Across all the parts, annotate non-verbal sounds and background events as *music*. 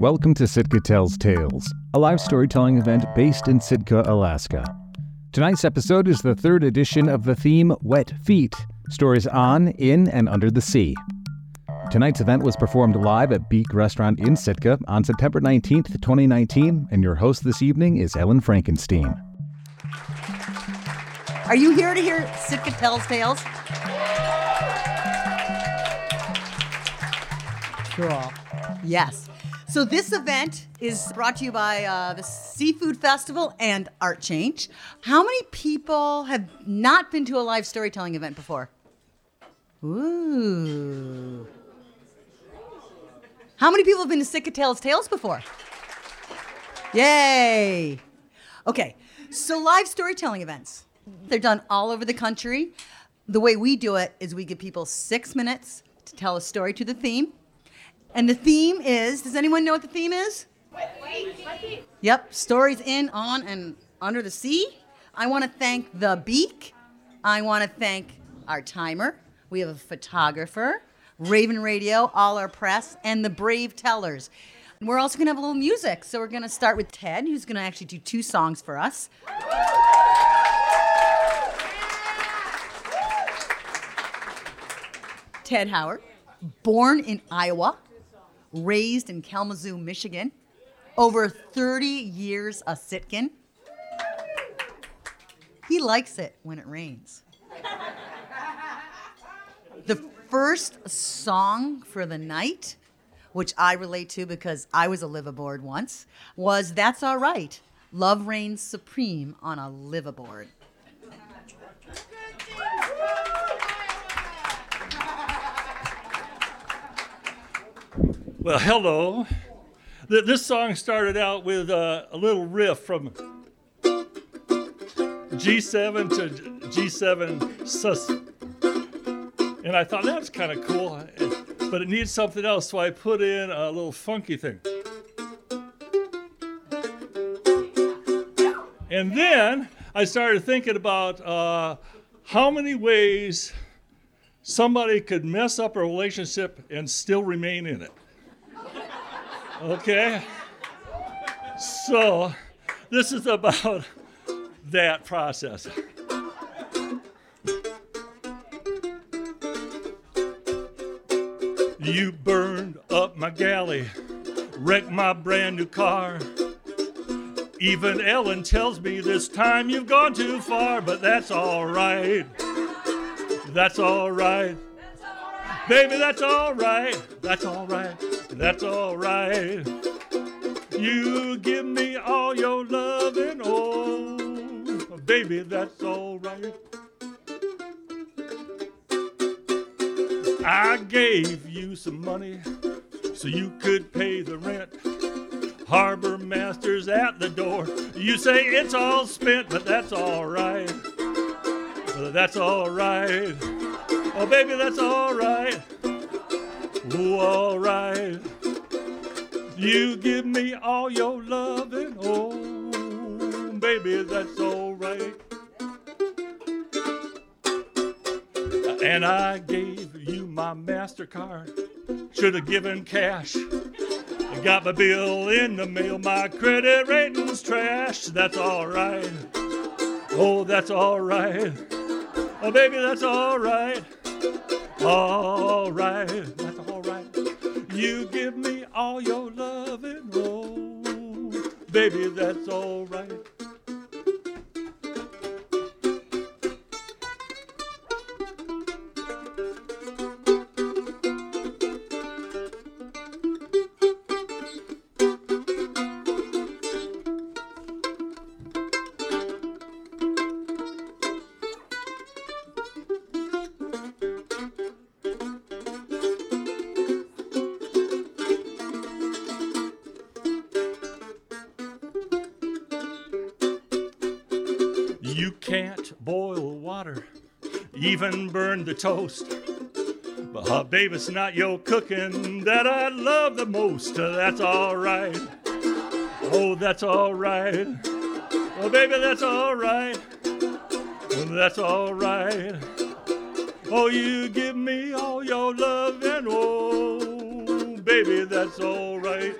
Welcome to Sitka Tells Tales, a live storytelling event based in Sitka, Alaska. Tonight's episode is the third edition of the theme Wet Feet Stories on, in, and under the sea. Tonight's event was performed live at Beak Restaurant in Sitka on September 19th, 2019, and your host this evening is Ellen Frankenstein. Are you here to hear Sitka Tells Tales? Cool. Yes. So this event is brought to you by uh, the Seafood Festival and Artchange. How many people have not been to a live storytelling event before? Ooh. How many people have been to Sitka Tales Tales before? Yay! Okay, so live storytelling events. They're done all over the country. The way we do it is we give people six minutes to tell a story to the theme. And the theme is does anyone know what the theme is? Yep, stories in, on, and under the sea. I want to thank the Beak. I want to thank our timer. We have a photographer, Raven Radio, all our press, and the Brave Tellers. And we're also going to have a little music. So we're going to start with Ted, who's going to actually do two songs for us. Ted Howard, born in Iowa, raised in Kalamazoo, Michigan, over 30 years a Sitkan. He likes it when it rains. The first song for the night, which I relate to because I was a liveaboard once, was That's All Right. Love reigns supreme on a liveaboard. Well, hello. Th- This song started out with uh, a little riff from G7 to G7 sus. And I thought that was kind of cool, but it needs something else, so I put in a little funky thing. And then I started thinking about uh, how many ways somebody could mess up a relationship and still remain in it. Okay? So, this is about that process. You burned up my galley, wrecked my brand new car. Even Ellen tells me this time you've gone too far, but that's all right. That's all right. Baby, that's all right. That's all right. That's all right. You give me all your love and oh, baby, that's all right. I gave you some money so you could pay the rent. Harbor master's at the door. You say it's all spent, but that's all right. That's all right. Oh, baby, that's all right. Oh, all right. You give me all your loving. Oh, baby, that's all right. And I gave you my MasterCard. Should have given cash. I got my bill in the mail. My credit rating's trash. That's all right. Oh, that's all right. Oh, baby, that's all right. All right. You give me all your loving, oh, baby, that's all burn the toast. But uh, babe, it's not your cooking that I love the most. That's all right. Oh, that's all right. Oh, baby, that's all right. Oh, that's all right. Oh, you give me all your love and oh, baby, that's all right.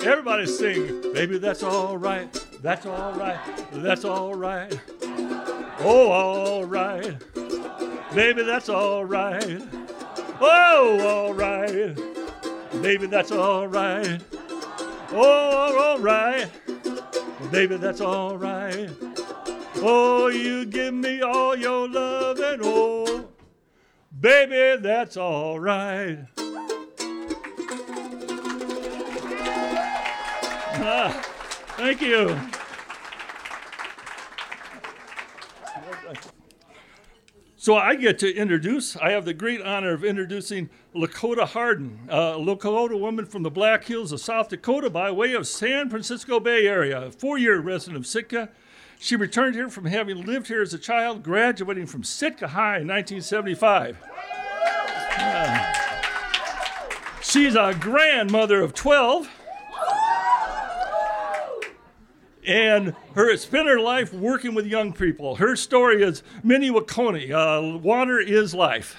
Everybody sing, baby, that's all right. That's all right. That's all right. Oh, all right. Baby, that's all right. Oh, all right. Baby, that's all right. Oh, all right. Baby, that's all right. Oh, you give me all your love and oh, baby, that's all right. Ah, thank you. So I get to introduce, I have the great honor of introducing Lakota Harden, a Lakota woman from the Black Hills of South Dakota by way of San Francisco Bay Area, a four-year resident of Sitka. She returned here from having lived here as a child, graduating from Sitka High in 1975. Uh, she's a grandmother of 12 and her spent her life working with young people. Her story is Mni Wiconi. Uh, water is life.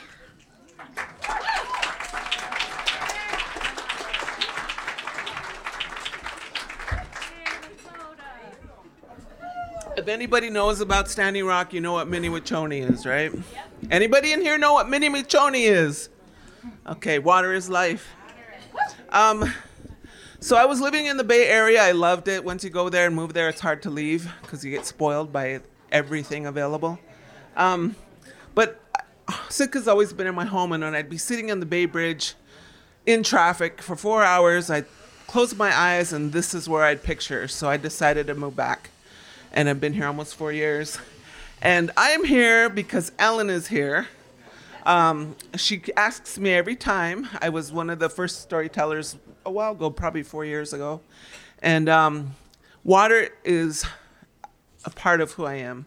If anybody knows about Standing Rock, you know what Mni Wiconi is, right? Anybody in here know what Mni Wiconi is? Okay, water is life. Um, so I was living in the Bay Area. I loved it. Once you go there and move there, it's hard to leave because you get spoiled by everything available. Um, but Sitka's always been in my home, and when I'd be sitting on the Bay Bridge in traffic for four hours, I'd close my eyes, and this is where I'd picture. So I decided to move back, and I've been here almost four years. And I am here because Ellen is here. Um, she asks me every time. I was one of the first storytellers a while ago, probably four years ago. And um, water is a part of who I am.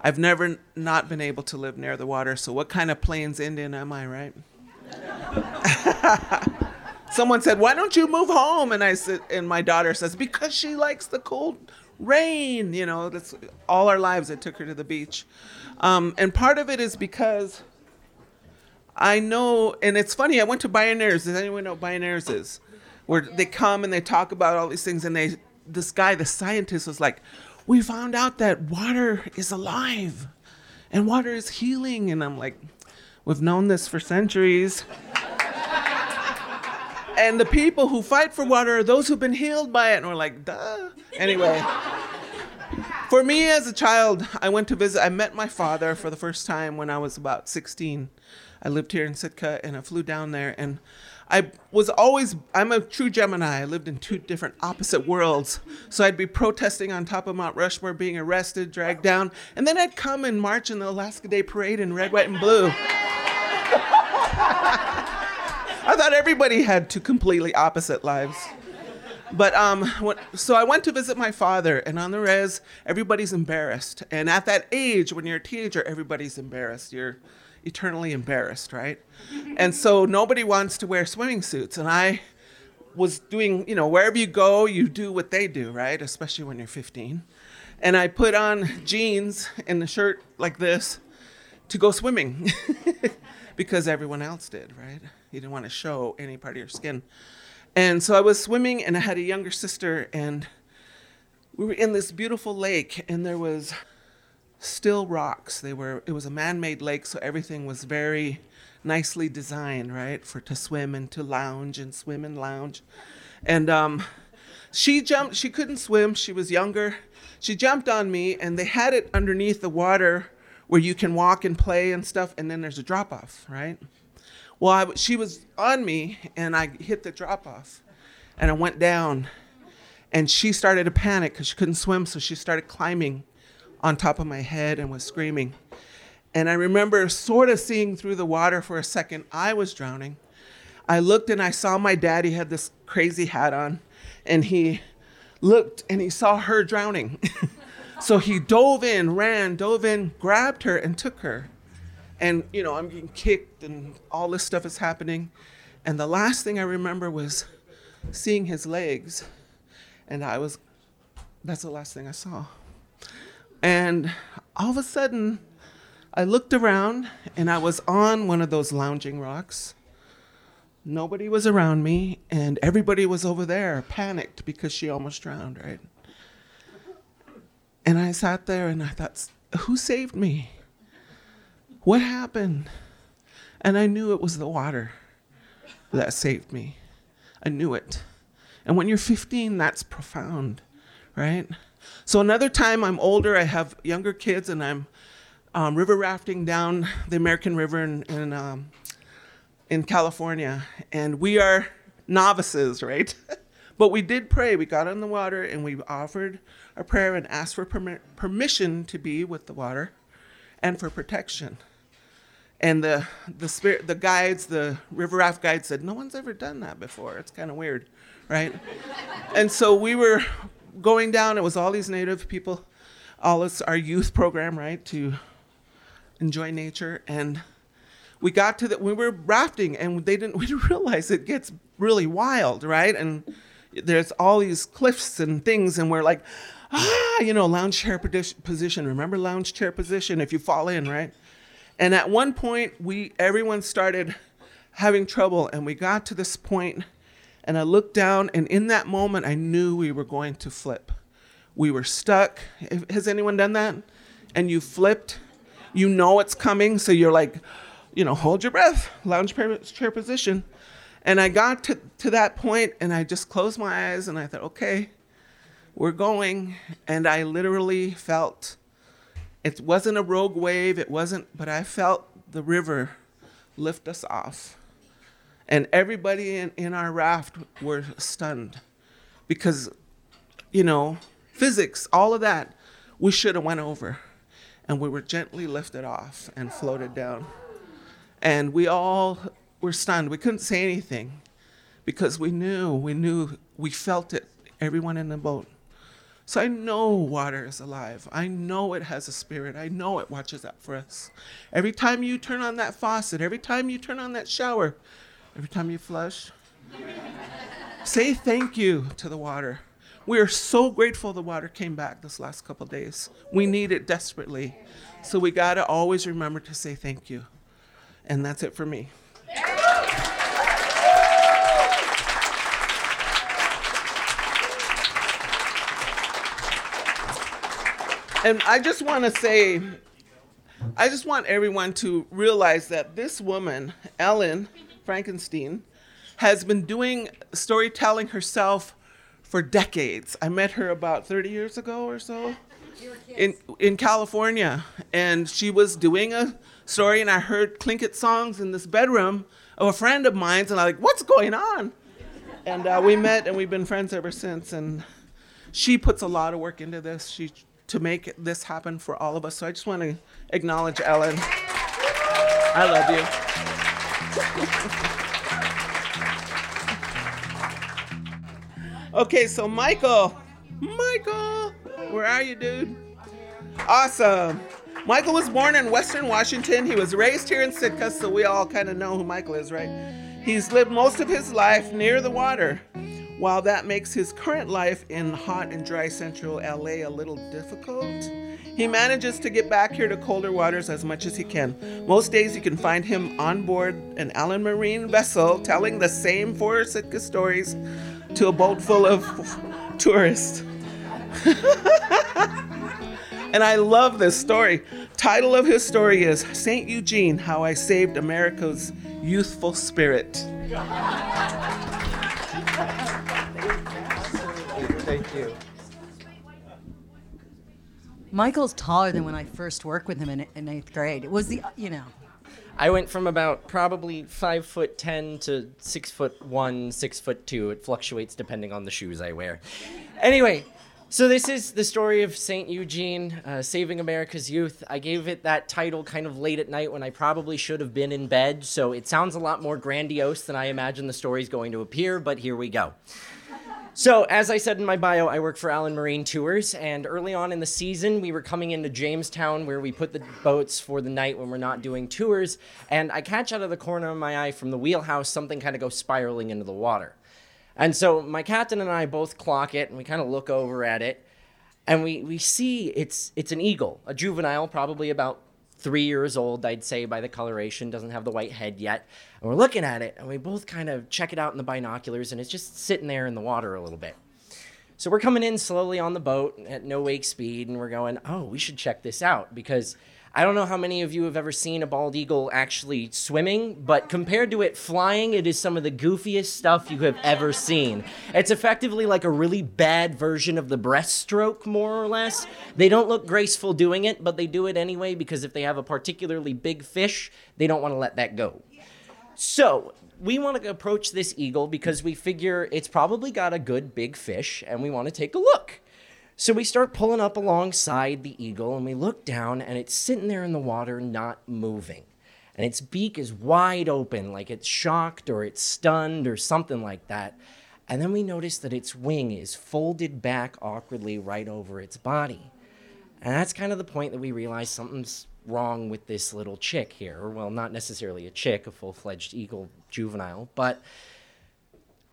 I've never not been able to live near the water. So, what kind of Plains Indian am I, right? *laughs* Someone said, "Why don't you move home?" And I said, and my daughter says, "Because she likes the cold rain." You know, that's all our lives. I took her to the beach, um, and part of it is because I know, and it's funny. I went to Bioneers. Does anyone know what Bioneers is? Where they come and they talk about all these things, and they, this guy, the scientist, was like, "We found out that water is alive, and water is healing." And I'm like, "We've known this for centuries." *laughs* and the people who fight for water are those who've been healed by it. And we're like, duh. Anyway, for me as a child, I went to visit, I met my father for the first time when I was about 16. I lived here in Sitka and I flew down there and I was always, I'm a true Gemini. I lived in two different opposite worlds. So I'd be protesting on top of Mount Rushmore, being arrested, dragged down, and then I'd come and march in the Alaska Day Parade in red, white, and blue. *laughs* I thought everybody had two completely opposite lives. But um, so I went to visit my father, and on the res, everybody's embarrassed. And at that age, when you're a teenager, everybody's embarrassed. You're eternally embarrassed, right? And so nobody wants to wear swimming suits. And I was doing, you know, wherever you go, you do what they do, right? Especially when you're 15. And I put on jeans and a shirt like this to go swimming *laughs* because everyone else did, right? You didn't want to show any part of your skin. And so I was swimming and I had a younger sister and we were in this beautiful lake and there was still rocks. They were it was a man-made lake so everything was very nicely designed, right? For to swim and to lounge and swim and lounge. And um she jumped she couldn't swim, she was younger. She jumped on me and they had it underneath the water where you can walk and play and stuff and then there's a drop off, right? Well, I, she was on me, and I hit the drop off, and I went down, and she started to panic because she couldn't swim, so she started climbing on top of my head and was screaming. And I remember sort of seeing through the water for a second. I was drowning. I looked and I saw my daddy had this crazy hat on, and he looked and he saw her drowning. *laughs* so he dove in, ran, dove in, grabbed her, and took her and you know i'm getting kicked and all this stuff is happening and the last thing i remember was seeing his legs and i was that's the last thing i saw and all of a sudden i looked around and i was on one of those lounging rocks nobody was around me, and everybody was over there panicked because she almost drowned, right? And I sat there and I thought, who saved me? What happened? And I knew it was the water that saved me. I knew it. And when you're 15, that's profound, right? So another time I'm older, I have younger kids, and I'm um, river rafting down the American River in, in, um, in California. And we are novices, right? *laughs* but we did pray. We got in the water and we offered a prayer and asked for permi- permission to be with the water and for protection. And the, the spirit, the guides, the river raft guides said, no one's ever done that before. It's kind of weird, right? and so we were going down. It was all these native people, all this our youth program, right, to enjoy nature. And we got to the we were rafting, and they didn't *laughs* we didn't realize it gets really wild, right? And there's all these cliffs and things, and we're like, ah, you know, lounge chair position. Remember lounge chair position if you fall in, right? And at one point, we everyone started having trouble, and we got to this point, and I looked down, and in that moment, I knew we were going to flip. We were stuck. Has anyone done that? And you flipped. You know it's coming, so you're like, you know, hold your breath, lounge chair position. And I got to, to that point, and I just closed my eyes, and I thought, okay, we're going. And I literally felt it wasn't a rogue wave, it wasn't, but I felt the river lift us off. And everybody in, in our raft were stunned because, you know, physics, all of that, we should have went over. And we were gently lifted off and floated down. And we all were stunned. We couldn't say anything because we knew, we knew, we felt it, everyone in the boat. So I know water is alive. I know it has a spirit. I know it watches out for us. Every time you turn on that faucet, every time you turn on that shower, every time you flush, say thank you to the water. We are so grateful the water came back this last couple days. We need it desperately. So we got to always remember to say thank you. And that's it for me. And I just want to say, I just want everyone to realize that this woman, Ellen Frankenstein, has been doing storytelling herself for decades. I met her about 30 years ago or so in in California, and she was doing a story, and I heard Tlingit songs in this bedroom of a friend of mine's, and I'm like, "What's going on?" And uh, we met, and we've been friends ever since. And she puts a lot of work into this. She to make this happen for all of us. So I just want to acknowledge Ellen. I love you. Okay, so Michael, Michael, where are you, dude? Awesome. Michael was born in Western Washington. He was raised here in Sitka, so we all kind of know who Michael is, right? He's lived most of his life near the water. While that makes his current life in hot and dry central LA a little difficult, he manages to get back here to colder waters as much as he can. Most days you can find him on board an Allen Marine vessel telling the same four Sitka stories to a boat full of *laughs* tourists. *laughs* and I love this story. Title of his story is St. Eugene: How I Saved America's Youthful Spirit. Thank you. Michael's taller than when I first worked with him in, in eighth grade. It was the, you know. I went from about probably five foot ten to six foot one, six foot two. It fluctuates depending on the shoes I wear. Anyway, so this is the story of Saint Eugene uh, saving America's youth. I gave it that title kind of late at night when I probably should have been in bed, so it sounds a lot more grandiose than I imagine the story is going to appear. But here we go. So, as I said in my bio, I work for Allen Marine Tours, and early on in the season, we were coming into Jamestown where we put the boats for the night when we're not doing tours, and I catch out of the corner of my eye from the wheelhouse something kind of goes spiraling into the water. And so my captain and I both clock it, and we kind of look over at it, and we, we see it's it's an eagle, a juvenile, probably about three years old, I'd say, by the coloration, doesn't have the white head yet. And we're looking at it, and we both kind of check it out in the binoculars, and it's just sitting there in the water a little bit. So we're coming in slowly on the boat at no wake speed, and we're going, oh, we should check this out because I don't know how many of you have ever seen a bald eagle actually swimming, but compared to it flying, it is some of the goofiest stuff you have ever seen. It's effectively like a really bad version of the breaststroke, more or less. They don't look graceful doing it, but they do it anyway because if they have a particularly big fish, they don't want to let that go. So, we want to approach this eagle because we figure it's probably got a good big fish and we want to take a look. So we start pulling up alongside the eagle and we look down and it's sitting there in the water, not moving. And its beak is wide open, like it's shocked or it's stunned or something like that. And then we notice that its wing is folded back awkwardly right over its body. And that's kind of the point that we realize something's wrong with this little chick here. Well, not necessarily a chick, a full fledged eagle juvenile, but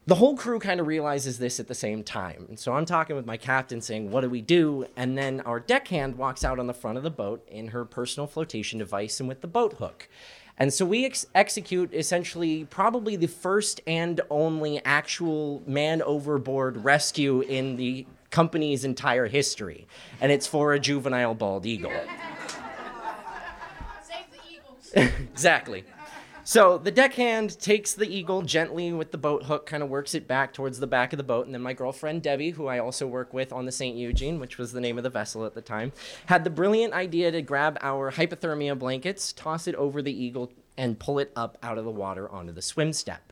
the whole crew kind of realizes this at the same time. And so I'm talking with my captain saying, What do we do? And then our deckhand walks out on the front of the boat in her personal flotation device and with the boat hook. And so we ex- execute essentially probably the first and only actual man overboard rescue in the company's entire history. And it's for a juvenile bald eagle. *laughs* Save the eagles. *laughs* exactly. So the deckhand takes the eagle gently with the boat hook, kind of works it back towards the back of the boat. And then my girlfriend Debbie, who I also work with on the St. Eugene, which was the name of the vessel at the time, had the brilliant idea to grab our hypothermia blankets, toss it over the eagle, and pull it up out of the water onto the swim step.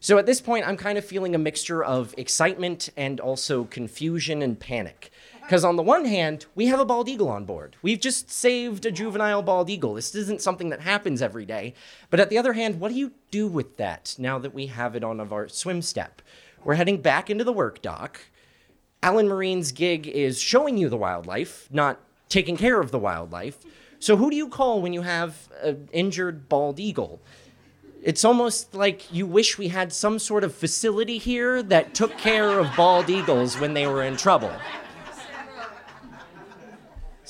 So at this point, I'm kind of feeling a mixture of excitement and also confusion and panic. Because on the one hand, we have a bald eagle on board. We've just saved a juvenile bald eagle. This isn't something that happens every day. But at the other hand, what do you do with that now that we have it on of our swim step? We're heading back into the work dock. Allen Marine's gig is showing you the wildlife, not taking care of the wildlife. So who do you call when you have an injured bald eagle? It's almost like you wish we had some sort of facility here that took care of bald eagles when they were in trouble.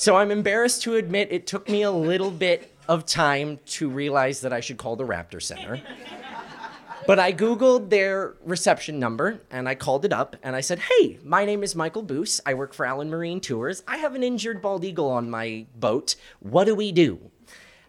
So I'm embarrassed to admit it took me a little bit of time to realize that I should call the Raptor Center. But I Googled their reception number and I called it up and I said, Hey, my name is Michael Boose. I work for Allen Marine Tours. I have an injured bald eagle on my boat. What do we do?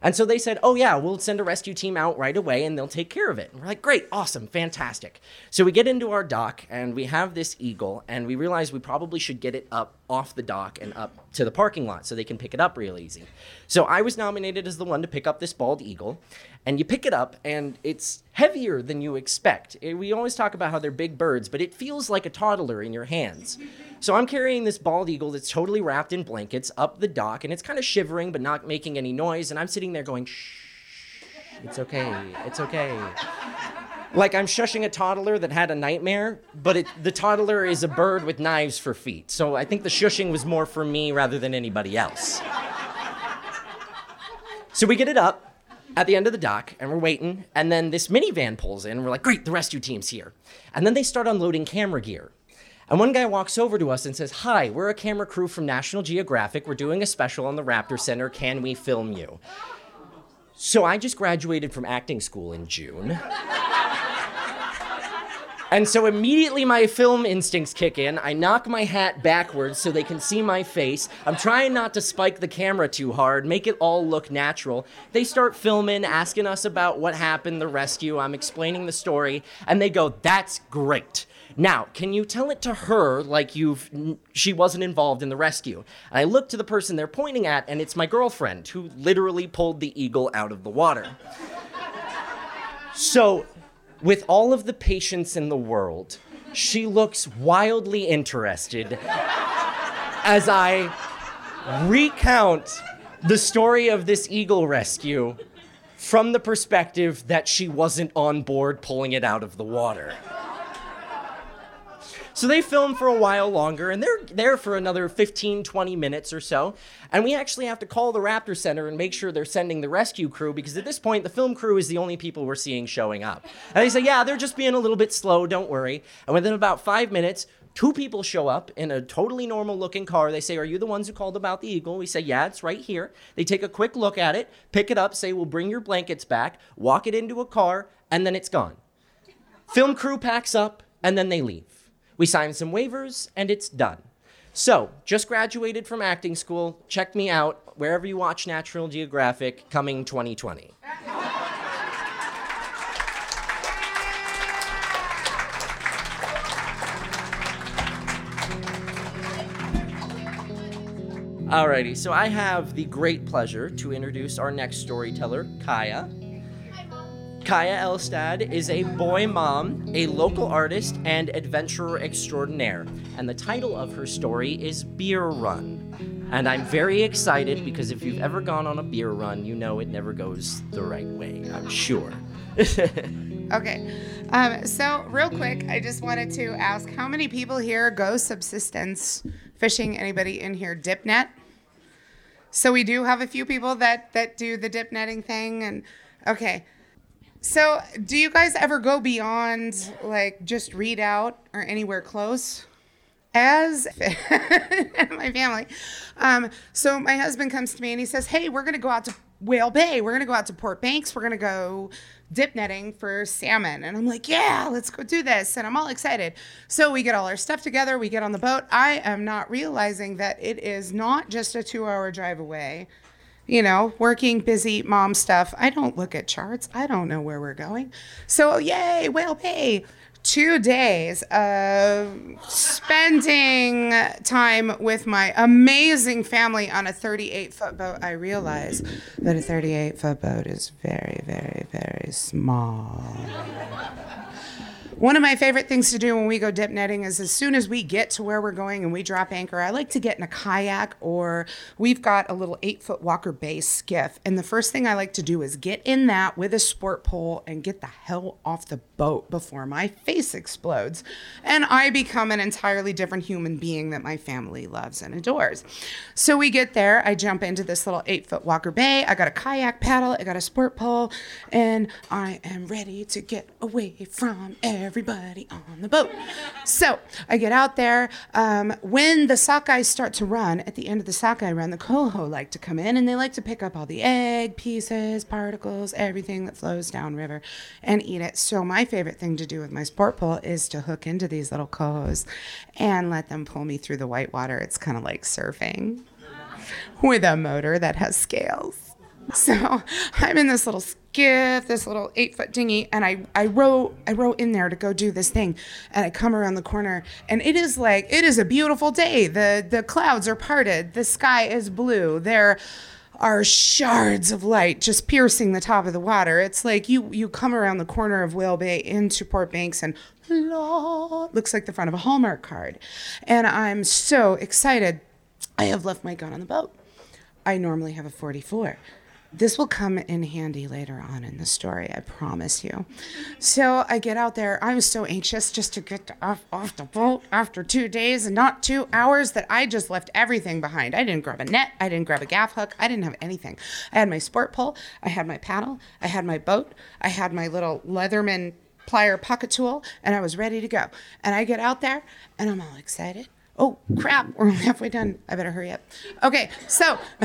And so they said, Oh, yeah, we'll send a rescue team out right away and they'll take care of it. And we're like, Great, awesome, fantastic. So we get into our dock and we have this eagle and we realize we probably should get it up off the dock and up to the parking lot so they can pick it up real easy. So I was nominated as the one to pick up this bald eagle. And you pick it up and it's heavier than you expect. Eh, We always talk about how they're big birds, but it feels like a toddler in your hands. So I'm carrying this bald eagle that's totally wrapped in blankets up the dock, and it's kind of shivering but not making any noise. And I'm sitting there going, shh, it's okay, it's okay. Like I'm shushing a toddler that had a nightmare, but it, the toddler is a bird with knives for feet. So I think the shushing was more for me rather than anybody else. So we get it up at the end of the dock and we're waiting, and then this minivan pulls in, and we're like, great, the rescue team's here. And then they start unloading camera gear. And one guy walks over to us and says, Hi, we're a camera crew from National Geographic. We're doing a special on the Raptor Center. Can we film you? So I just graduated from acting school in June. And so immediately my film instincts kick in. I knock my hat backwards so they can see my face. I'm trying not to spike the camera too hard, make it all look natural. They start filming, asking us about what happened, the rescue. I'm explaining the story, and they go, "That's great." Now, can you tell it to her like you've she wasn't involved in the rescue? And I look to the person they're pointing at, and it's my girlfriend who literally pulled the eagle out of the water. So, with all of the patience in the world, she looks wildly interested as I recount the story of this eagle rescue from the perspective that she wasn't on board pulling it out of the water. So they film for a while longer and they're there for another 15, 20 minutes or so. And we actually have to call the Raptor Center and make sure they're sending the rescue crew because at this point, the film crew is the only people we're seeing showing up. And they say, yeah, they're just being a little bit slow, don't worry. And within about five minutes, Two people show up in a totally normal looking car. They say, Are you the ones who called about the Eagle? We say, Yeah, it's right here. They take a quick look at it, pick it up, say, We'll bring your blankets back, walk it into a car, and then it's gone. Film crew packs up, and then they leave. We signed some waivers, and it's done. So, just graduated from acting school. Check me out wherever you watch Natural Geographic, coming 2020. Alrighty, so I have the great pleasure to introduce our next storyteller, Kaya. Kaya Elstad is a boy mom, a local artist, and adventurer extraordinaire. And the title of her story is Beer Run. And I'm very excited because if you've ever gone on a beer run, you know it never goes the right way, I'm sure. *laughs* Okay. Um, so, real quick, I just wanted to ask how many people here go subsistence fishing? Anybody in here dip net? So, we do have a few people that, that do the dip netting thing. And okay. So, do you guys ever go beyond like just Redoubt or anywhere close? As *laughs* my family. Um, so, my husband comes to me and he says, Hey, we're to go out to Whale Bay. We're to go out to Port Banks. We're to go dip netting for salmon. And I'm like, yeah, let's go do this. And I'm all excited. So we get all our stuff together. We get on the boat. I am not realizing that it is not just a two hour drive away. You know, working, busy mom stuff. I don't look at charts. I don't know where we're going. So, yay, Whale Bay two days of spending time with my amazing family on a 38 foot boat, I realize that a 38 foot boat is very, very, very small. One of my favorite things to do when we go dip netting is as soon as we get to where we're going and we drop anchor, I like to get in a kayak or we've got a little eight foot Walker Bay skiff. And the first thing I like to do is get in that with a sport pole and get the hell off the boat before my face explodes. And I become an entirely different human being that my family loves and adores. So we get there, I jump into this little eight foot Walker Bay. I got a kayak paddle, I got a sport pole, and I am ready to get away from everybody on the boat. So I get out there. Um, when the sockeye start to run, at the end of the sockeye run, the coho like to come in and they like to pick up all the egg pieces, particles, everything that flows downriver and eat it. So my favorite thing to do with my sport pole is to hook into these little cohos and let them pull me through the white water. It's kind of like surfing with a motor that has scales. So I'm in this little skiff, this little eight foot dinghy, and I, I row I row in there to go do this thing. And I come around the corner and it is like it is a beautiful day. The the clouds are parted, the sky is blue. There are shards of light just piercing the top of the water. It's like you you come around the corner of Whale Bay into Port Banks and looks like the front of a Hallmark card. And I'm so excited. I have left my gun on the boat. I normally have a 44. This will come in handy later on in the story, I promise you. So I get out there. I was so anxious just to get off, off the boat after two days and not two hours that I just left everything behind. I didn't grab a net. I didn't grab a gaff hook. I didn't have anything. I had my sport pole. I had my paddle. I had my boat. I had my little Leatherman plier pocket tool, and I was ready to go. And I get out there, and I'm all excited. Oh crap, we're only halfway done. I better hurry up. Okay, so *laughs*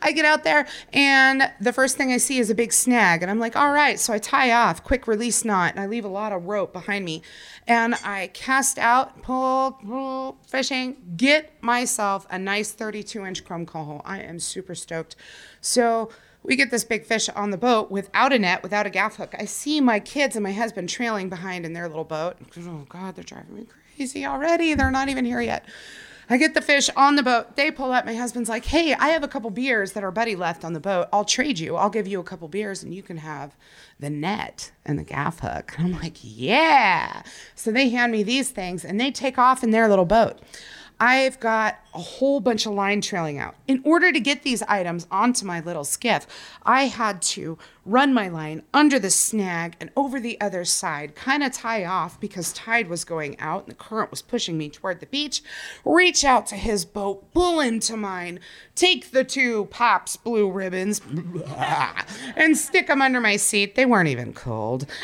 I get out there and the first thing I see is a big snag. And I'm like, all right. So I tie off, quick release knot, and I leave a lot of rope behind me. And I cast out, pull, pull, fishing, get myself a nice 32 inch chrome coho. I am super stoked. So we get this big fish on the boat without a net, without a gaff hook. I see my kids and my husband trailing behind in their little boat. Oh God, they're driving me crazy already. They're not even here yet. I get the fish on the boat. They pull up. My husband's like, "Hey, I have a couple beers that our buddy left on the boat. I'll trade you. I'll give you a couple beers, and you can have the net and the gaff hook." And I'm like, "Yeah!" So they hand me these things, and they take off in their little boat. I've got a whole bunch of line trailing out. In order to get these items onto my little skiff, I had to run my line under the snag and over the other side, kind of tie off because tide was going out and the current was pushing me toward the beach, reach out to his boat, pull into mine, take the two Pabst Blue Ribbons *laughs* and stick them under my seat. They weren't even cold. *laughs*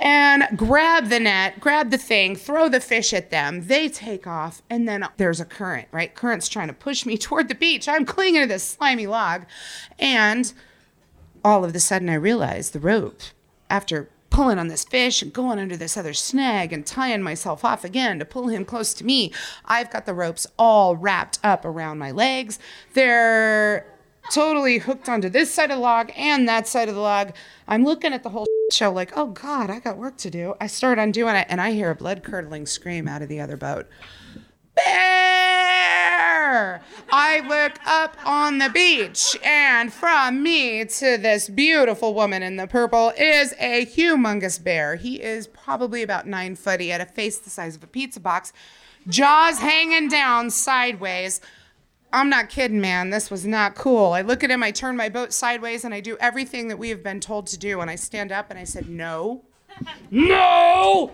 And grab the net, grab the thing, throw the fish at them. They take off, and then there's a current, right? Current's trying to push me *laughs* toward the beach. I'm clinging to this slimy log. And all of a sudden, I realize the rope, after pulling on this fish and going under this other snag and tying myself off again to pull him close to me, I've got the ropes all wrapped up around my legs. They're totally hooked onto this side of the log and that side of the log. I'm looking at the whole *laughs* show like, oh God, I got work to do. I start undoing it and I hear a blood curdling scream out of the other boat. Bear! I look up on the beach, and from me to this beautiful woman in the purple is a humongous bear. He is probably about nine foot. He had a face the size of a pizza box, jaws hanging down sideways. I'm not kidding, man. This was not cool. I look at him, I turn my boat sideways, and I do everything that we have been told to do. And I stand up and I said, No. *laughs* no!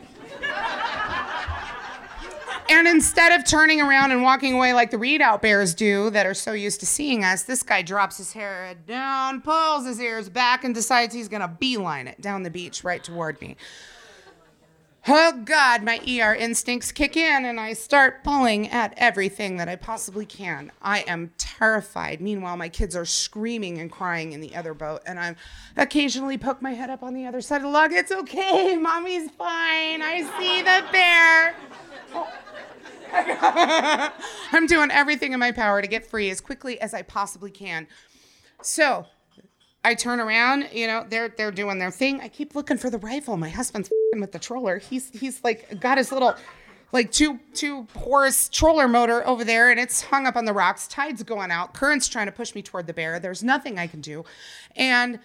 And instead of turning around and walking away like the Redoubt bears do that are so used to seeing us, this guy drops his head down, pulls his ears back, and decides he's gonna beeline it down the beach right toward me. Oh God, my ER instincts kick in and I start pulling at everything that I possibly can. I am terrified. Meanwhile, my kids are screaming and crying in the other boat, and I occasionally poke my head up on the other side of the log. It's okay, mommy's fine. I see the bear. *laughs* I'm doing everything in my power to get free as quickly as I possibly can. So I turn around, you know, they're they're doing their thing. I keep looking for the rifle. My husband's with the troller. He's he's like got his little like two two horse troller motor over there and it's hung up on the rocks. Tide's going out. Current's trying to push me toward the bear. There's nothing I can do. And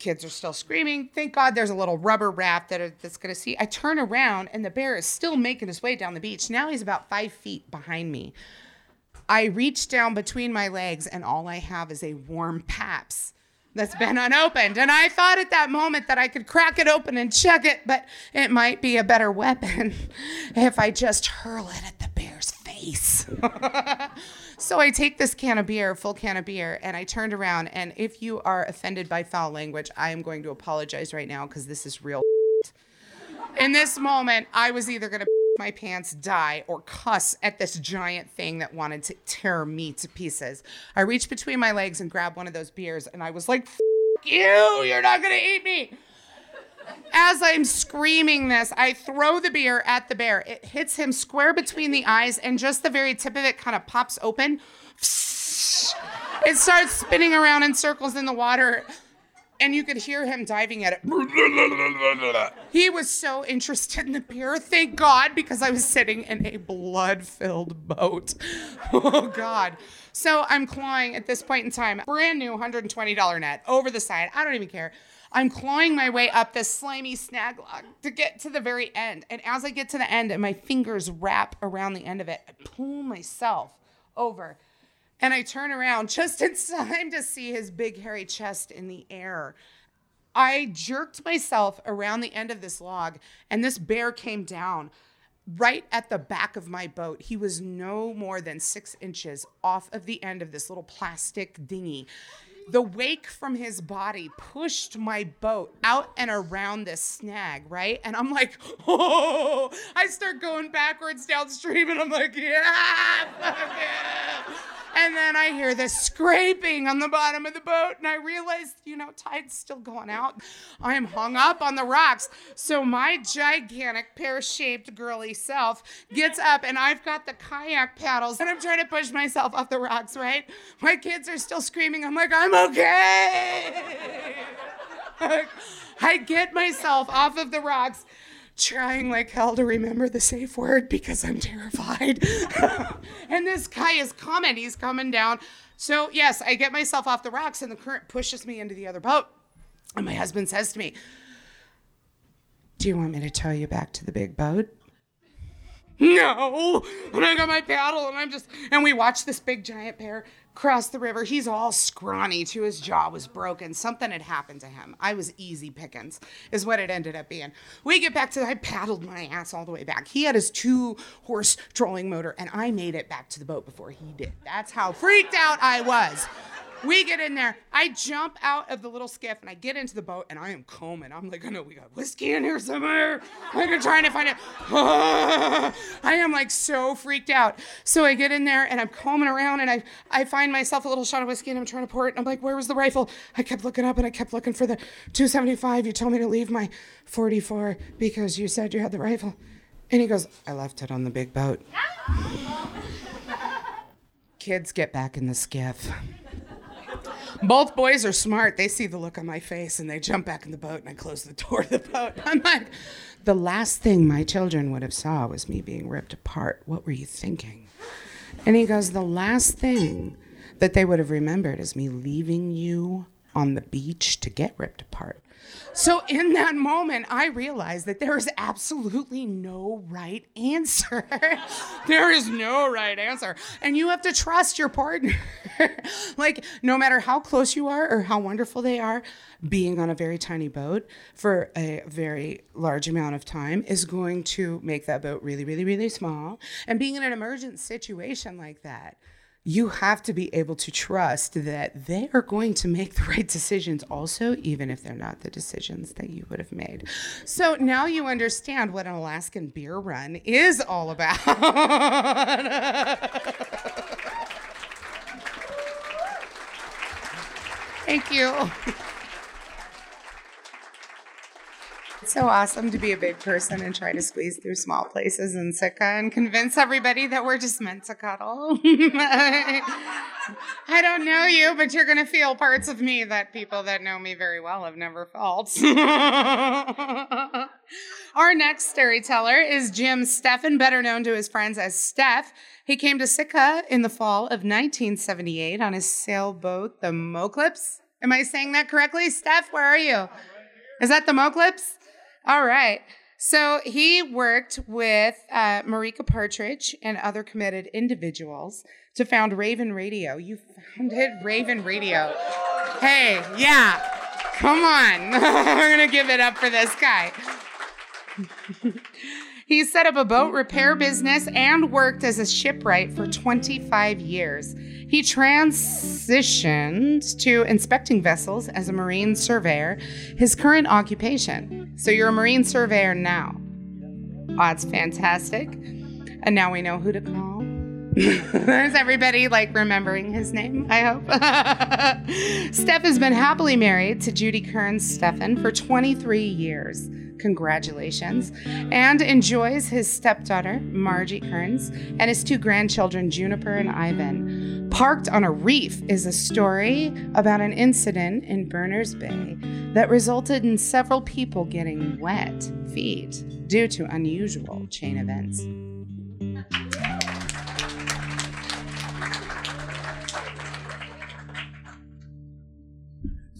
Kids are still screaming. Thank God there's a little rubber raft that are, that's going to see. I turn around and the bear is still making his way down the beach. Now he's about five feet behind me. I reach down between my legs and all I have is a warm Pabst that's been unopened. And I thought at that moment that I could crack it open and check it, but it might be a better weapon *laughs* if I just hurl it at the bear's face. *laughs* So I take this can of beer, full can of beer, and I turned around. And if you are offended by foul language, I am going to apologize right now because this is real. *laughs* In this moment, I was either going *laughs* to my pants, die, or cuss at this giant thing that wanted to tear me to pieces. I reached between my legs and grabbed one of those beers, and I was like, you, you're not going to eat me. As I'm screaming this, I throw the beer at the bear. It hits him square between the eyes, and just the very tip of it kind of pops open. It starts spinning around in circles in the water, and you could hear him diving at it. He was so interested in the beer, thank God, because I was sitting in a blood filled boat. Oh, God. So I'm clawing at this point in time, brand new $120 net over the side. I don't even care. I'm clawing my way up this slimy snag log to get to the very end. And as I get to the end and my fingers wrap around the end of it, I pull myself over and I turn around just in *laughs* time to see his big hairy chest in the air. I jerked myself around the end of this log and this bear came down right at the back of my boat. He was no more than six inches off of the end of this little plastic dinghy the wake from his body pushed my boat out and around this snag, right? And I'm like, *laughs* oh, I start going backwards downstream and I'm like, yeah, fuck yeah. And then I hear this scraping on the bottom of the boat, and I realize, you know, tide's still going out. I am hung up on the rocks. So my gigantic pear shaped girly self gets up, and I've got the kayak paddles, and I'm trying to push myself off the rocks, right? My kids are still screaming. I'm like, I'm okay. *laughs* I get myself off of the rocks trying like hell to remember the safe word because I'm terrified. *laughs* and this guy is coming. He's coming down. So, yes, I get myself off the rocks and the current pushes me into the other boat. And my husband says to me, Do you want me to tow you back to the big boat? no. And I got my paddle and I'm just, and we watch this big giant bear cross the river. He's all scrawny too. His jaw was broken. Something had happened to him. I was easy pickings, is what it ended up being. We get back to, I paddled my ass all the way back. He had his two horse trolling motor and I made it back to the boat before he did. That's how freaked out I was. We get in there. I jump out of the little skiff and I get into the boat and I am combing. I'm like, I know we got whiskey in here somewhere. I'm trying to find it. Ah, I am like so freaked out. So I get in there and I'm combing around and I, I find myself a little shot of whiskey and I'm trying to pour it. And I'm like, where was the rifle? I kept looking up and I kept looking for the 275. You told me to leave my 44 because you said you had the rifle. And he goes, I left it on the big boat. *laughs* Kids get back in the skiff. Both boys are smart. They see the look on my face and they jump back in the boat and I close the door of the boat. *laughs* I'm like, the last thing my children would have saw was me being ripped apart. What were you thinking? And he goes, the last thing that they would have remembered is me leaving you on the beach to get ripped apart. So in that moment, I realized that there is absolutely no right answer. *laughs* there is no right answer. And you have to trust your partner. *laughs* like, no matter how close you are or how wonderful they are, being on a very tiny boat for a very large amount of time is going to make that boat really, really, really small. And being in an emergent situation like that, you have to be able to trust that they are going to make the right decisions also even if they're not the decisions that you would have made. So now you understand what an alaskan beer run is all about. *laughs* Thank you It's so awesome to be a big person and try to squeeze through small places in Sitka and convince everybody that we're just meant to cuddle. *laughs* I don't know you, but you're going to feel parts of me that people that know me very well have never felt. *laughs* Our next storyteller is Jim Steffen, better known to his friends as Steph. He came to Sitka in the fall of 1978 on his sailboat, the Moclips. Am I saying that correctly? Steph, where are you? Is that the Moclips? All right. So he worked with uh, Marika Partridge and other committed individuals to found Raven Radio. You founded Raven Radio. Hey, yeah, come on. *laughs* We're going to give it up for this guy. he set up a boat repair business and worked as a shipwright for 25 years. He transitioned to inspecting vessels as a marine surveyor, his current occupation. So you're a marine surveyor now. Oh, that's fantastic. And now we know who to call. *laughs* Is everybody like remembering his name? I hope. *laughs* Steph has been happily married to Judy Kearns Steffen for 23 years. Congratulations. And enjoys his stepdaughter, Margie Kearns, and his two grandchildren, Juniper and Ivan. Parked on a Reef is a story about an incident in Berners Bay that resulted in several people getting wet feet due to unusual chain events.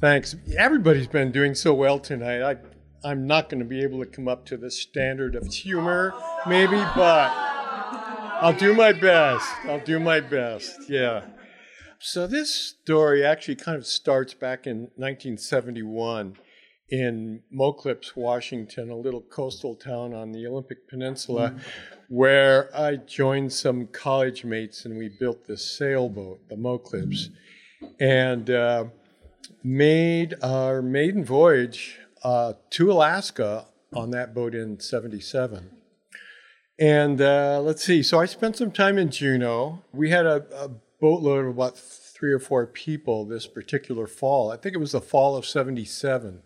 Thanks. Everybody's been doing so well tonight. I, I'm not going to be able to come up to the standard of humor, maybe, but I'll do my best. I'll do my best. Yeah. So this story actually kind of starts back in 1971 in Moclips, Washington, a little coastal town on the Olympic Peninsula, mm. where I joined some college mates and we built this sailboat, the Moclips, and uh, made our maiden voyage uh, to Alaska on that boat in 77. And uh, let's see, so I spent some time in Juneau. We had a, a boatload of about three or four people this particular fall. I think it was the fall of 77.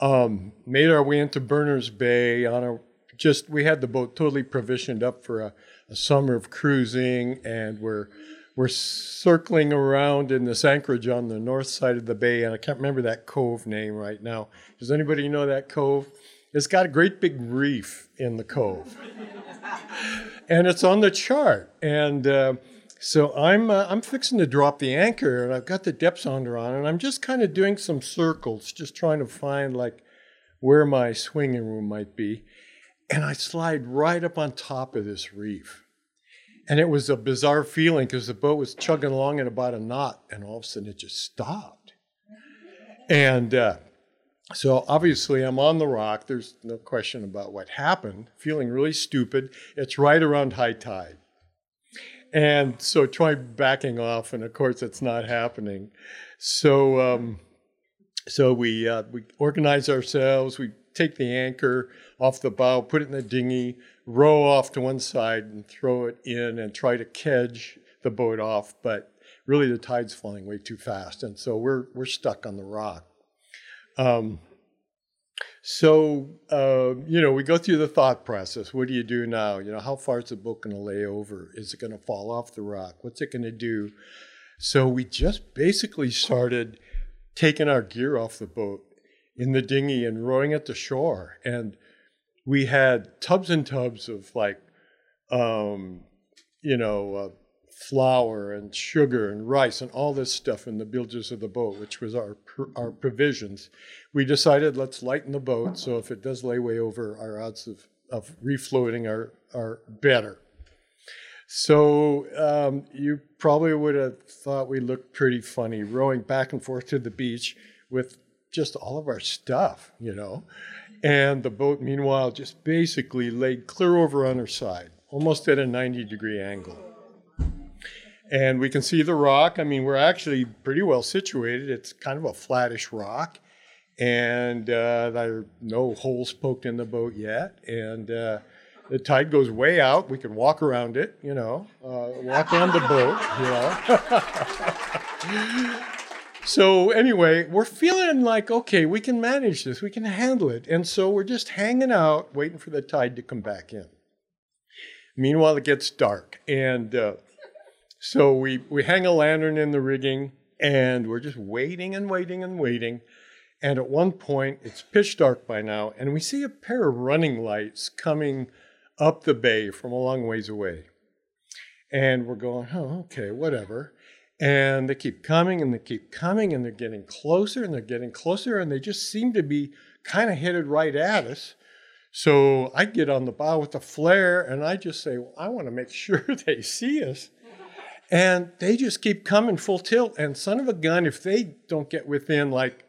Um, made our way into Berners Bay on a just, we had the boat totally provisioned up for a, a summer of cruising and we're we're circling around in this anchorage on the north side of the bay, and I can't remember that cove name right now. Does anybody know that cove? It's got a great big reef in the cove, *laughs* and it's on the chart. And uh, so I'm uh, I'm fixing to drop the anchor, and I've got the depth sounder on, and I'm just kind of doing some circles, just trying to find like where my swinging room might be. and I slide right up on top of this reef. And it was a bizarre feeling because the boat was chugging along at about a knot, and all of a sudden it just stopped. And uh, so obviously I'm on the rock. There's no question about what happened. Feeling really stupid. It's right around high tide. And so try backing off, and of course it's not happening. So um, so we uh, we organize ourselves. We take the anchor off the bow, put it in the dinghy, row off to one side, and throw it in, and try to kedge the boat off. But really, the tide's flowing way too fast, and so we're we're stuck on the rock. Um, so uh, you know, we go through the thought process. What do you do now? You know, how far is the boat going to lay over? Is it going to fall off the rock? What's it going to do? So we just basically started taking our gear off the boat in the dinghy and rowing it to shore. And we had tubs and tubs of like, um, you know, uh, flour and sugar and rice and all this stuff in the bilges of the boat, which was our our provisions. We decided let's lighten the boat so if it does lay way over, our odds of, of refloating are are better. So um, you probably would have thought we looked pretty funny rowing back and forth to the beach with just all of our stuff, you know. And the boat, meanwhile, just basically laid clear over on her side, almost at a 90 degree angle. And we can see the rock. I mean, we're actually pretty well situated. It's kind of a flattish rock. And uh, there are no holes poked in the boat yet. And uh, the tide goes way out. We can walk around it, you know, uh, walk around the boat, you know. *laughs* so anyway, we're feeling like okay, we can manage this, we can handle it, and so we're just hanging out, waiting for the tide to come back in. Meanwhile, it gets dark, and uh, so we we hang a lantern in the rigging, and we're just waiting and waiting and waiting. And at one point, it's pitch dark by now, and we see a pair of running lights coming up the bay from a long ways away. And we're going, oh, okay, whatever. And they keep coming and they keep coming and they're getting closer and they're getting closer and they just seem to be kind of headed right at us. So I get on the bow with the flare and I just say, well, I want to make *laughs* sure they see us. And they just keep coming full tilt. And son of a gun, if they don't get within like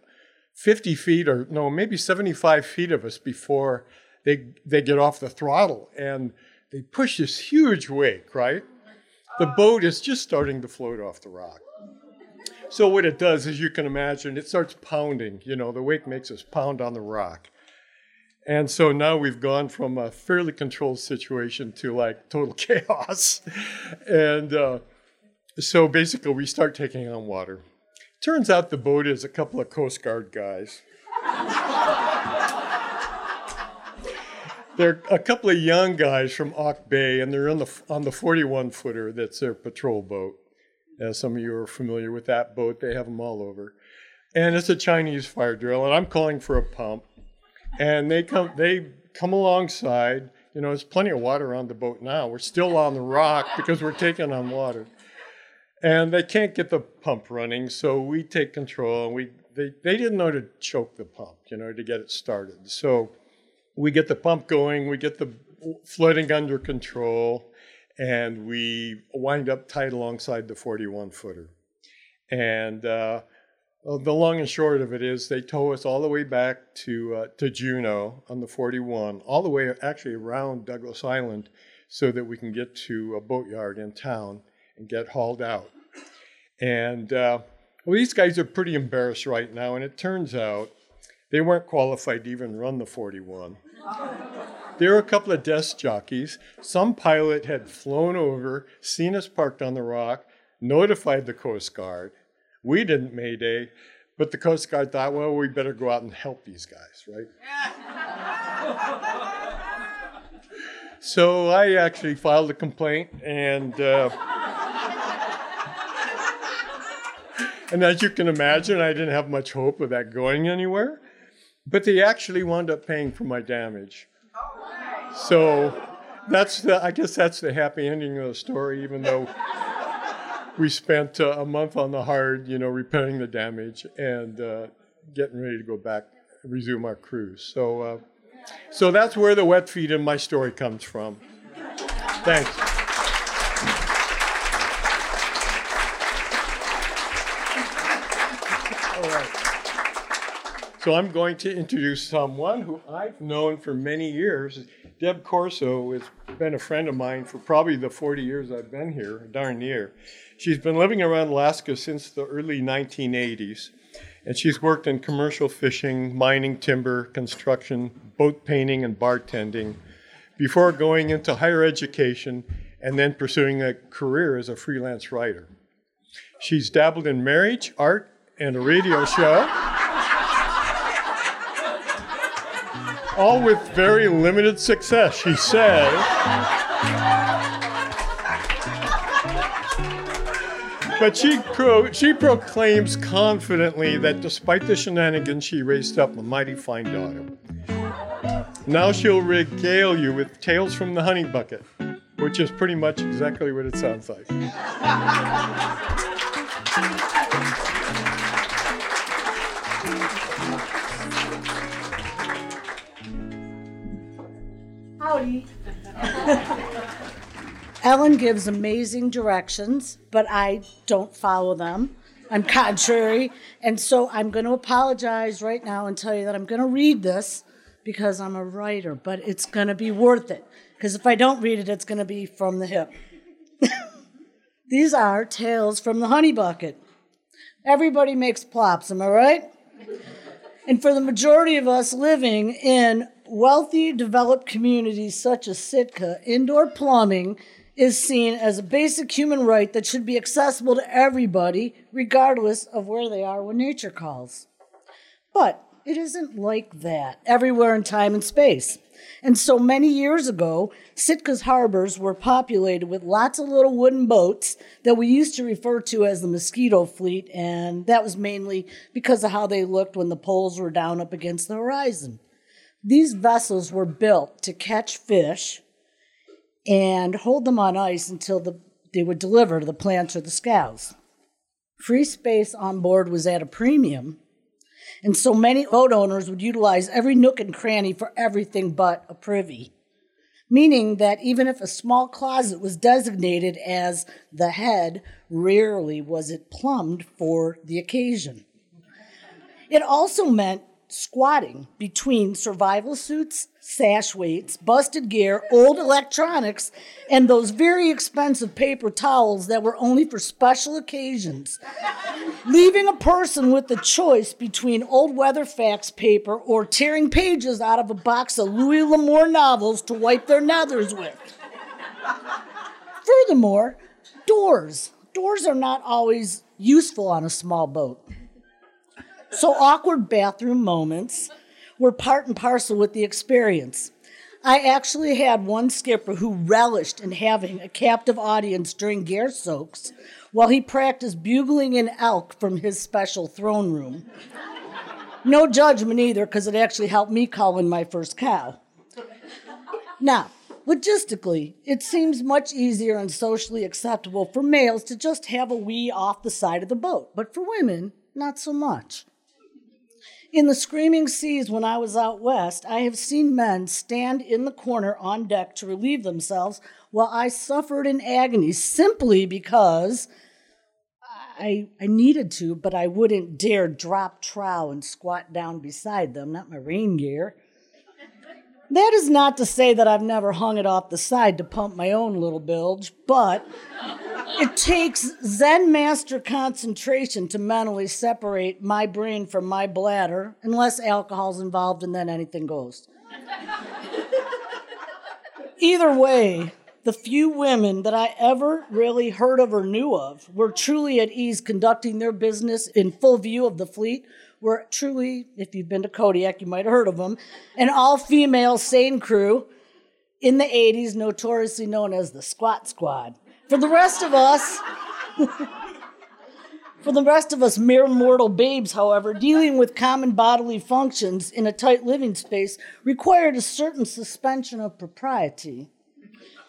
50 feet or no, maybe 75 feet of us before they, they get off the throttle and they push this huge wake, right? The boat is just starting to float off the rock. So what it does, as you can imagine, it starts pounding. You know, the wake makes us pound on the rock. And so now we've gone from a fairly controlled situation to like total *laughs* chaos. and uh, so basically, we start taking on water. Turns out the boat is a couple of Coast Guard guys. *laughs* they're a couple of young guys from Auk Bay, and they're on the on the 41 footer. That's their patrol boat. As some of you are familiar with that boat, they have them all over, and it's a Chinese fire drill. And I'm calling for a pump, and they come they come alongside. You know, there's plenty of water on the boat now. We're still on the rock because we're taking on water, and they can't get the pump running. So we take control, and we they they didn't know to choke the pump, you know, to get it started. So we get the pump going, we get the flooding under control, and we wind up tight alongside the 41 footer. And uh, the long and short of it is they tow us all the way back to, uh, to Juneau on the 41, all the way actually around Douglas Island so that we can get to a boatyard in town and get hauled out. And uh, well, these guys are pretty embarrassed right now, and it turns out they weren't qualified to even run the 41. There were a couple of desk jockeys. Some pilot had flown over, seen us parked on the rock, notified the Coast Guard. We didn't Mayday, but the Coast Guard thought, well, we better go out and help these guys, right? so I actually filed a complaint, and uh, and as you can imagine, I didn't have much hope of that going anywhere. But they actually wound up paying for my damage. So that's the, I guess that's the happy ending of the story, even though we spent uh, a month on the hard, you know, repairing the damage and uh, getting ready to go back, resume our cruise. So, uh, So that's where the wet feet in my story comes from. Thanks. All right. So I'm going to introduce someone who I've known for many years. Deb Corso has been a friend of mine for probably the 40 years I've been here, darn near. She's been living around Alaska since the early 1980s, and she's worked in commercial fishing, mining, timber, construction, boat painting, and bartending before going into higher education and then pursuing a career as a freelance writer. She's dabbled in marriage, art, and a radio show. All with very limited success, she says. But she, pro- she proclaims confidently that despite the shenanigans, she raised up a mighty fine daughter. Now she'll regale you with tales from the honey bucket, which is pretty much exactly what it sounds like. Howdy. *laughs* Ellen gives amazing directions, but I don't follow them. I'm contrary. And so I'm going to apologize right now and tell you that I'm going to read this because I'm a writer, but it's going to be worth it. Because if I don't read it, it's going to be from the hip. *laughs* These are tales from the honey bucket. Everybody makes plops, am I right? And for the majority of us living in wealthy, developed communities such as Sitka, indoor plumbing is seen as a basic human right that should be accessible to everybody, regardless of where they are when nature calls. But it isn't like that everywhere in time and space. And so many years ago, Sitka's harbors were populated with lots of little wooden boats that we used to refer to as the mosquito fleet, and that was mainly because of how they looked when the poles were down up against the horizon. These vessels were built to catch fish and hold them on ice until the, they would deliver to the plants or the scows. Free space on board was at a premium, and so many boat owners would utilize every nook and cranny for everything but a privy. Meaning that even if a small closet was designated as the head, rarely was it plumbed for the occasion. It also meant squatting between survival suits, sash weights, busted gear, old electronics, and those very expensive paper towels that were only for special occasions, leaving a person with the choice between old Weatherfax paper or tearing pages out of a box of Louis L'Amour novels to wipe their nethers with. Furthermore, doors. Doors are not always useful on a small boat. So awkward bathroom moments were part and parcel with the experience. I actually had one skipper who relished in having a captive audience during gear soaks while he practiced bugling an elk from his special throne room. No judgment either, because it actually helped me call in my first cow. Now, logistically, it seems much easier and socially acceptable for males to just have a wee off the side of the boat, but for women, not so much. In the screaming seas when I was out west, I have seen men stand in the corner on deck to relieve themselves while I suffered in agony simply because I, I needed to, but I wouldn't dare drop trow and squat down beside them, not my rain gear. That is not to say that I've never hung it off the side to pump my own little bilge, but it takes Zen master concentration to mentally separate my brain from my bladder, unless alcohol's involved, and then anything goes. Either way, the few women that I ever really heard of or knew of were truly at ease conducting their business in full view of the fleet. Were truly, if you've been to Kodiak, you might have heard of them, an all female seine crew in the 80s, notoriously known as the Squat Squad. For the rest of us, *laughs* for the rest of us mere mortal babes, however, dealing with common bodily functions in a tight living space required a certain suspension of propriety.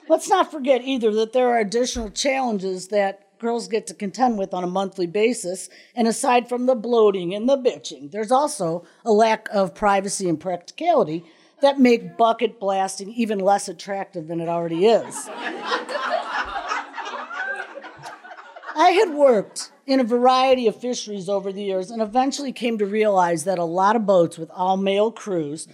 Let's not forget either that there are additional challenges that girls get to contend with on a monthly basis. And aside from the bloating and the bitching, there's also a lack of privacy and practicality that make bucket blasting even less attractive than it already is. I had worked in a variety of fisheries over the years and eventually came to realize that a lot of boats with all male crews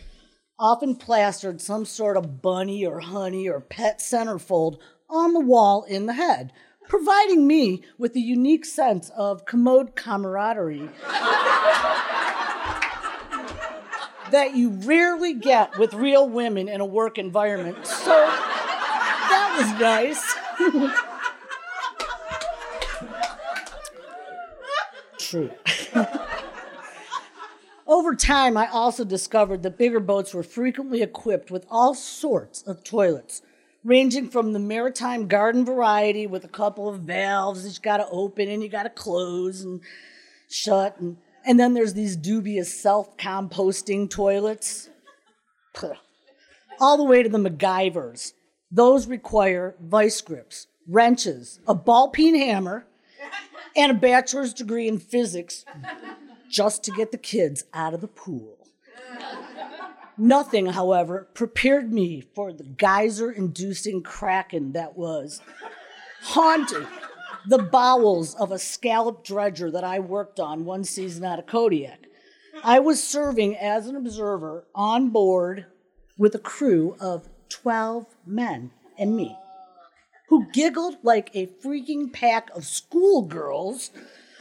often plastered some sort of bunny or honey or pet centerfold on the wall in the head, providing me with a unique sense of commode camaraderie that you rarely get with real women in a work environment. So that was nice. True. *laughs* Over time, I also discovered that bigger boats were frequently equipped with all sorts of toilets, ranging from the maritime garden variety with a couple of valves that you got to open and you got to close and shut, and, and then there's these dubious self composting toilets, all the way to the MacGyvers. Those require vice grips, wrenches, a ball peen hammer, and a bachelor's degree in physics just to get the kids out of the pool. Nothing, however, prepared me for the geyser inducing kraken that was haunting the bowels of a scallop dredger that I worked on one season out of Kodiak. I was serving as an observer on board with a crew of 12 men and me, who giggled like a freaking pack of schoolgirls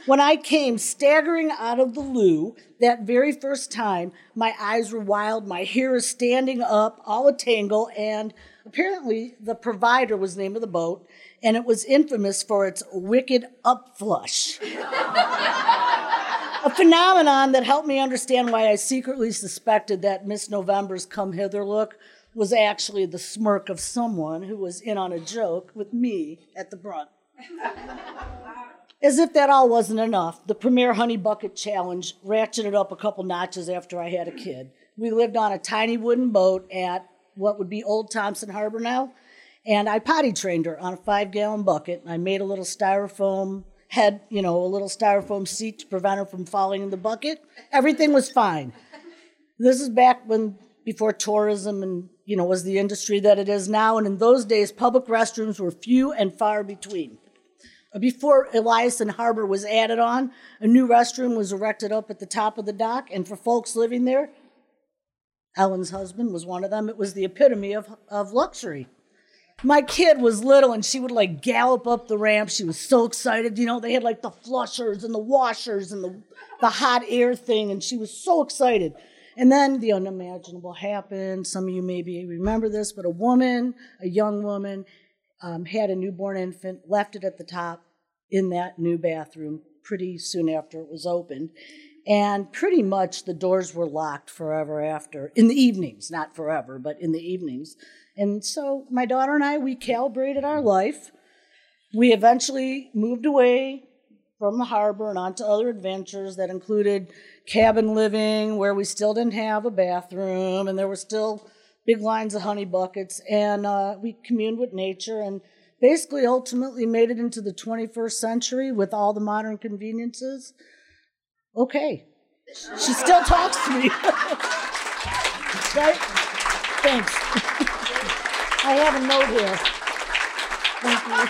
when I came staggering out of the loo that very first time, my eyes were wild, my hair is standing up, all a tangle, and apparently the provider was the name of the boat, and it was infamous for its wicked upflush. *laughs* a phenomenon that helped me understand why I secretly suspected that Miss November's come hither look was actually the smirk of someone who was in on a joke with me at the brunt. *laughs* As if that all wasn't enough, the Premier Honey Bucket Challenge ratcheted up a couple notches after I had a kid. We lived on a tiny wooden boat at what would be Old Thomsen Harbor now, and I potty trained her on a five gallon bucket. I made a little styrofoam head, you know, a little styrofoam seat to prevent her from falling in the bucket. Everything was fine. This is back when, before tourism and, you know, was the industry that it is now, and in those days, public restrooms were few and far between. Before Eliason Harbor was added on, a new restroom was erected up at the top of the dock, and for folks living there, Ellen's husband was one of them. It was the epitome of, of luxury. My kid was little and she would like gallop up the ramp. She was so excited. You know, they had like the flushers and the washers and the, the hot air thing, and she was so excited. And then the unimaginable happened. Some of you maybe remember this, but a woman, a young woman, um, had a newborn infant, left it at the top in that new bathroom pretty soon after it was opened. And pretty much the doors were locked forever after, in the evenings, not forever, but in the evenings. And so my daughter and I, we calibrated our life. We eventually moved away from the harbor and onto other adventures that included cabin living, where we still didn't have a bathroom, and there were still big lines of honey buckets, and uh, we communed with nature and basically ultimately made it into the 21st century with all the modern conveniences. Okay. She still talks to me. *laughs* right? Thanks. I have a note here. Thank you.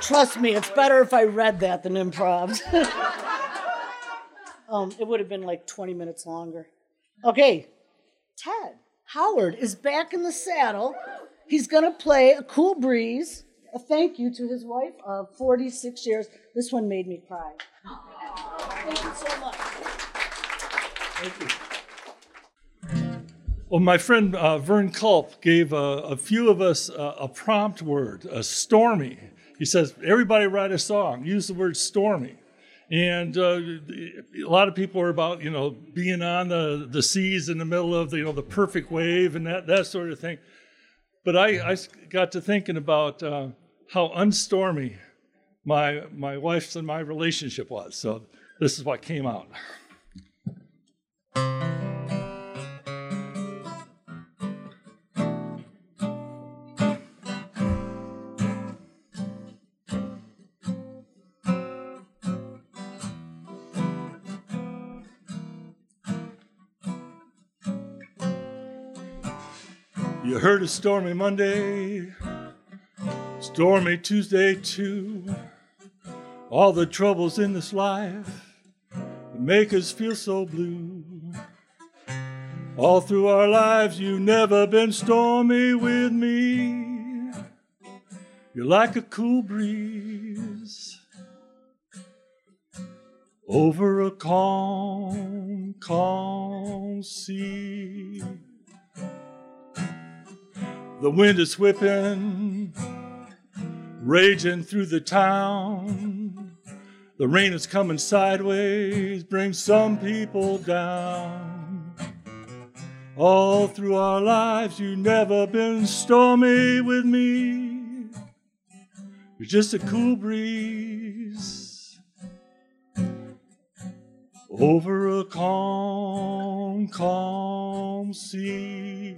Trust me, it's better if I read that than improv. *laughs* um, it would have been like 20 minutes longer. Okay, Ted Howard is back in the saddle. He's going to play a cool breeze. A thank you to his wife of 46 years. This one made me cry. Thank you so much. Thank you. Well, my friend uh, Vern Culp gave a, a few of us a prompt word, a stormy. He says, everybody write a song, use the word stormy. And uh, a lot of people are about, you know, being on the, the seas in the middle of the, you know, the perfect wave and that, that sort of thing. But I, I got to thinking about uh, how unstormy my, my wife's and my relationship was. So this is what came out. *laughs* You heard a stormy Monday, stormy Tuesday too. All the troubles in this life make us feel so blue. All through our lives, you've never been stormy with me. You're like a cool breeze over a calm, calm sea. The wind is whipping, raging through the town. The rain is coming sideways, brings some people down. All through our lives, you've never been stormy with me. You're just a cool breeze over a calm, calm sea.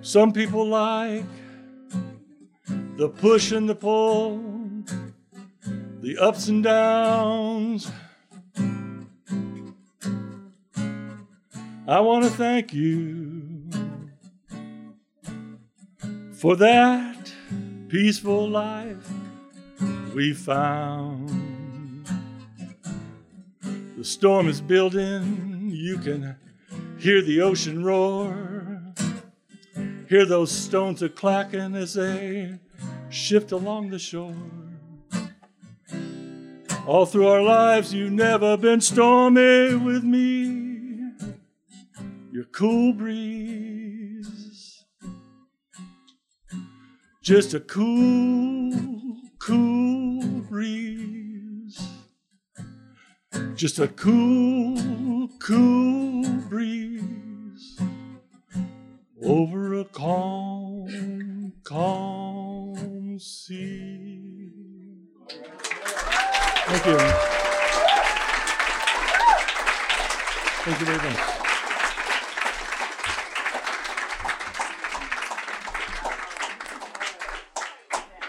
Some people like the push and the pull, the ups and downs. I want to thank you for that peaceful life we found. The storm is building, you can hear the ocean roar. Hear those stones a clacking as they shift along the shore. All through our lives, you've never been stormy with me. Your cool breeze, just a cool, cool breeze, just a cool, cool breeze over a calm, calm sea. Thank you. Thank you very much.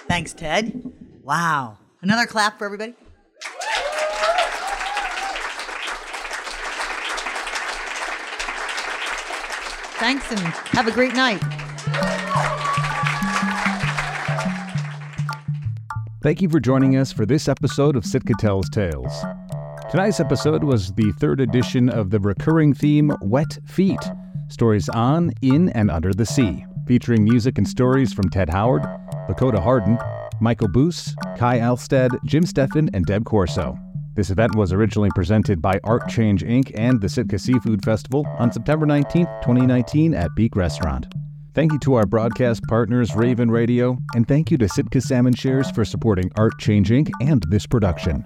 Thanks, Ted. Wow. Another clap for everybody. Thanks and have a great night. Thank you for joining us for this episode of Sitka Tells Tales. Tonight's episode was the third edition of the recurring theme Wet Feet Stories on, in, and under the sea, featuring music and stories from Ted Howard, Lakota Harden, Michael Boose, Kai Elstad, Jim Steffen, and Deb Corso. This event was originally presented by Artchange Inc. and the Sitka Seafood Festival on September 19, 2019, at Beak Restaurant. Thank you to our broadcast partners, Raven Radio, and thank you to Sitka Salmon Shares for supporting Artchange Inc. and this production.